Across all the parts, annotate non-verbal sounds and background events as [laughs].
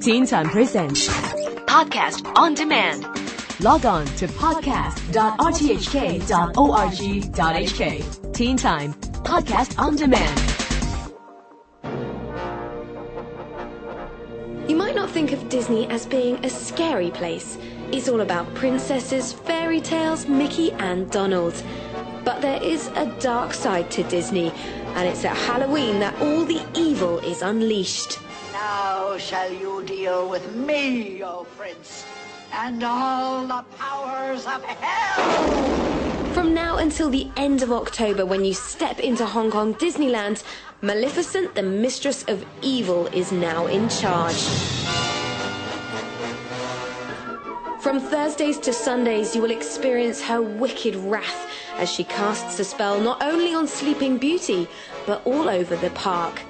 Teen Time Presents Podcast on Demand. Log on to podcast.rthk.org.hk. Teen Time Podcast on Demand. You might not think of Disney as being a scary place. It's all about princesses, fairy tales, Mickey, and Donald. But there is a dark side to Disney, and it's at Halloween that all the evil is unleashed. Now shall you deal with me, O prince, and all the powers of hell! From now until the end of October, when you step into Hong Kong Disneyland, Maleficent, the mistress of evil, is now in charge. From Thursdays to Sundays, you will experience her wicked wrath as she casts a spell not only on Sleeping Beauty, but all over the park.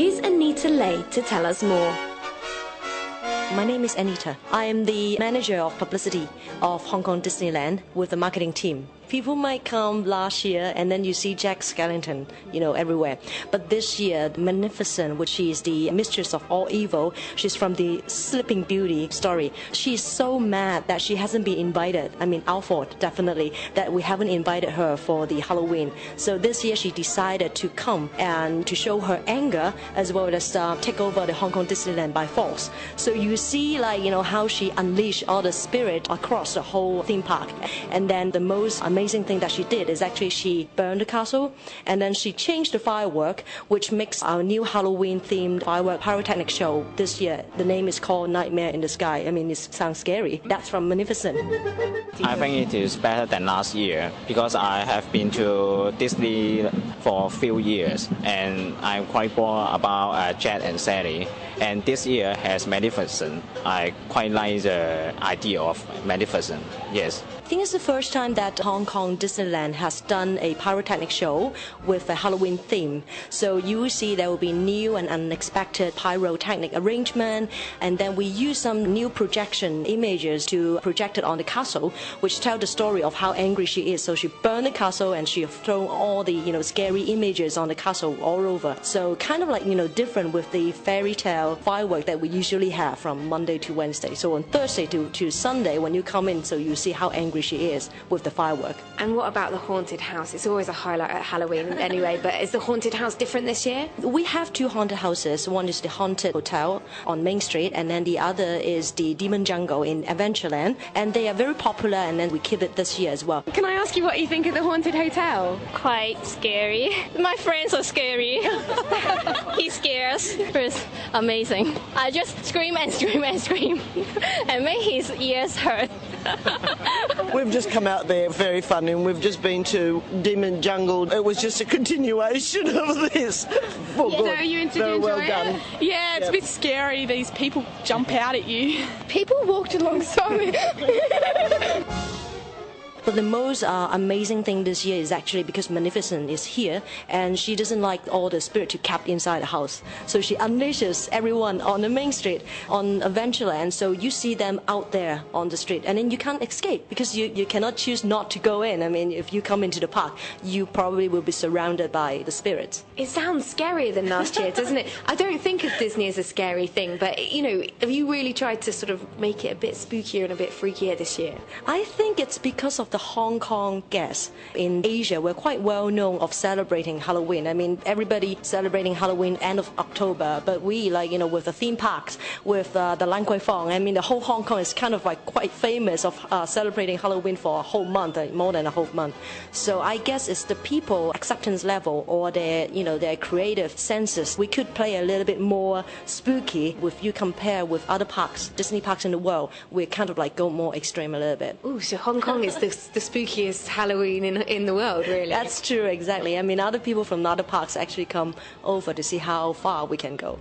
Here's Anita Lay to tell us more. My name is Anita. I am the manager of publicity of Hong Kong Disneyland with the marketing team people might come last year and then you see Jack Skellington, you know, everywhere. But this year, Maleficent, which is the mistress of all evil, she's from the Sleeping Beauty story. She's so mad that she hasn't been invited. I mean, our fault, definitely, that we haven't invited her for the Halloween. So this year she decided to come and to show her anger as well as uh, take over the Hong Kong Disneyland by force. So you see, like, you know, how she unleashed all the spirit across the whole theme park. And then the most amazing amazing thing that she did is actually she burned the castle and then she changed the firework, which makes our new Halloween themed firework pyrotechnic show this year. The name is called Nightmare in the Sky. I mean, it sounds scary. That's from Maleficent. I think it is better than last year because I have been to Disney for a few years and I'm quite bored about uh, Jack and Sally. And this year has Maleficent. I quite like the idea of Maleficent. Yes think it's the first time that Hong Kong Disneyland has done a pyrotechnic show with a Halloween theme. So you will see there will be new and unexpected pyrotechnic arrangement, and then we use some new projection images to project it on the castle, which tell the story of how angry she is. So she burned the castle and she thrown all the you know scary images on the castle all over. So kind of like you know different with the fairy tale firework that we usually have from Monday to Wednesday. So on Thursday to, to Sunday when you come in, so you see how angry angry she is with the firework. And what about the haunted house? It's always a highlight at Halloween [laughs] anyway, but is the haunted house different this year? We have two haunted houses. One is the Haunted Hotel on Main Street, and then the other is the Demon Jungle in Adventureland. And they are very popular, and then we keep it this year as well. Can I ask you what you think of the Haunted Hotel? Quite scary. My friends are scary. [laughs] he scares. It's amazing. I just scream and scream and scream [laughs] and make his ears hurt. We've just come out there very fun and we've just been to Demon Jungle. It was just a continuation of this. Well, yeah, so you Very well done. Yeah, it's yep. a bit scary. These people jump out at you. People walked alongside me. [laughs] But the most uh, amazing thing this year is actually because Maleficent is here and she doesn't like all the spirit to kept inside the house. So she unleashes everyone on the main street on Adventureland. So you see them out there on the street and then you can't escape because you, you cannot choose not to go in. I mean, if you come into the park, you probably will be surrounded by the spirits. It sounds scarier than last year, doesn't it? I don't think of Disney as a scary thing, but you know, have you really tried to sort of make it a bit spookier and a bit freakier this year? I think it's because of the Hong Kong guests in Asia were quite well known of celebrating Halloween. I mean, everybody celebrating Halloween end of October, but we like you know with the theme parks, with uh, the Lan Kwai Fong. I mean, the whole Hong Kong is kind of like quite famous of uh, celebrating Halloween for a whole month, uh, more than a whole month. So I guess it's the people acceptance level or their you know their creative senses. We could play a little bit more spooky if you compare with other parks, Disney parks in the world. We kind of like go more extreme a little bit. Oh, so Hong Kong is the [laughs] the spookiest Halloween in, in the world, really. That's true, exactly. I mean, other people from other parks actually come over to see how far we can go.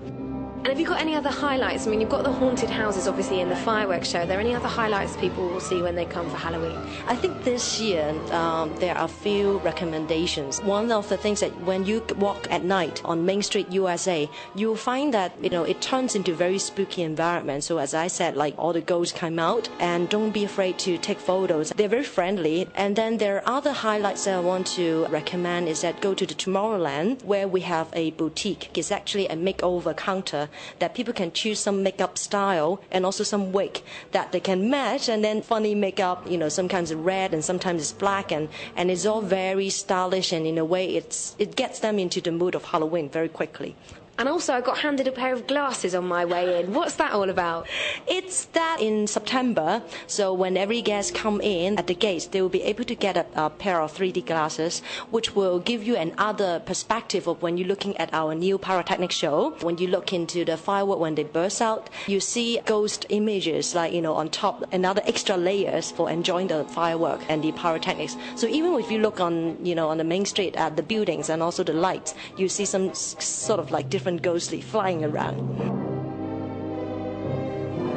And have you got any other highlights? I mean, you've got the haunted houses, obviously, in the fireworks show. Are there any other highlights people will see when they come for Halloween? I think this year um, there are a few recommendations. One of the things that when you walk at night on Main Street, USA, you'll find that you know it turns into very spooky environment. So as I said, like all the ghosts come out, and don't be afraid to take photos. They're very friendly friendly. And then there are other highlights that I want to recommend is that go to the Tomorrowland where we have a boutique. It's actually a makeover counter that people can choose some makeup style and also some wig that they can match and then funny makeup, you know, sometimes it's red and sometimes it's black and, and it's all very stylish and in a way it's, it gets them into the mood of Halloween very quickly. And also, I got handed a pair of glasses on my way in. What's that all about? It's that in September, so when every guest come in at the gates, they will be able to get a, a, pair of 3D glasses, which will give you another perspective of when you're looking at our new pyrotechnic show. When you look into the firework when they burst out, you see ghost images like you know on top, another extra layers for enjoying the firework and the pyrotechnics. So even if you look on you know on the main street at the buildings and also the lights, you see some sort of like different and ghostly flying around.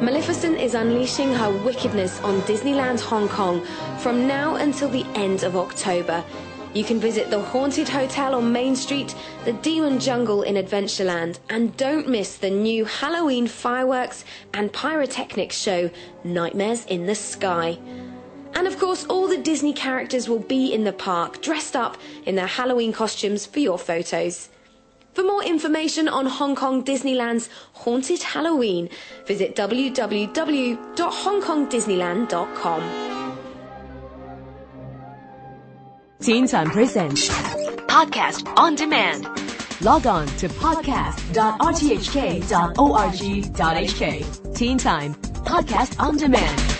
Maleficent is unleashing her wickedness on Disneyland Hong Kong from now until the end of October. You can visit the Haunted Hotel on Main Street, the Demon Jungle in Adventureland, and don't miss the new Halloween fireworks and pyrotechnics show, Nightmares in the Sky. And of course, all the Disney characters will be in the park, dressed up in their Halloween costumes for your photos. For more information on Hong Kong Disneyland's Haunted Halloween, visit www.hongkongdisneyland.com. Teen Time Presents Podcast on Demand. Log on to podcast.rthk.org.hk. Teen Time Podcast on Demand.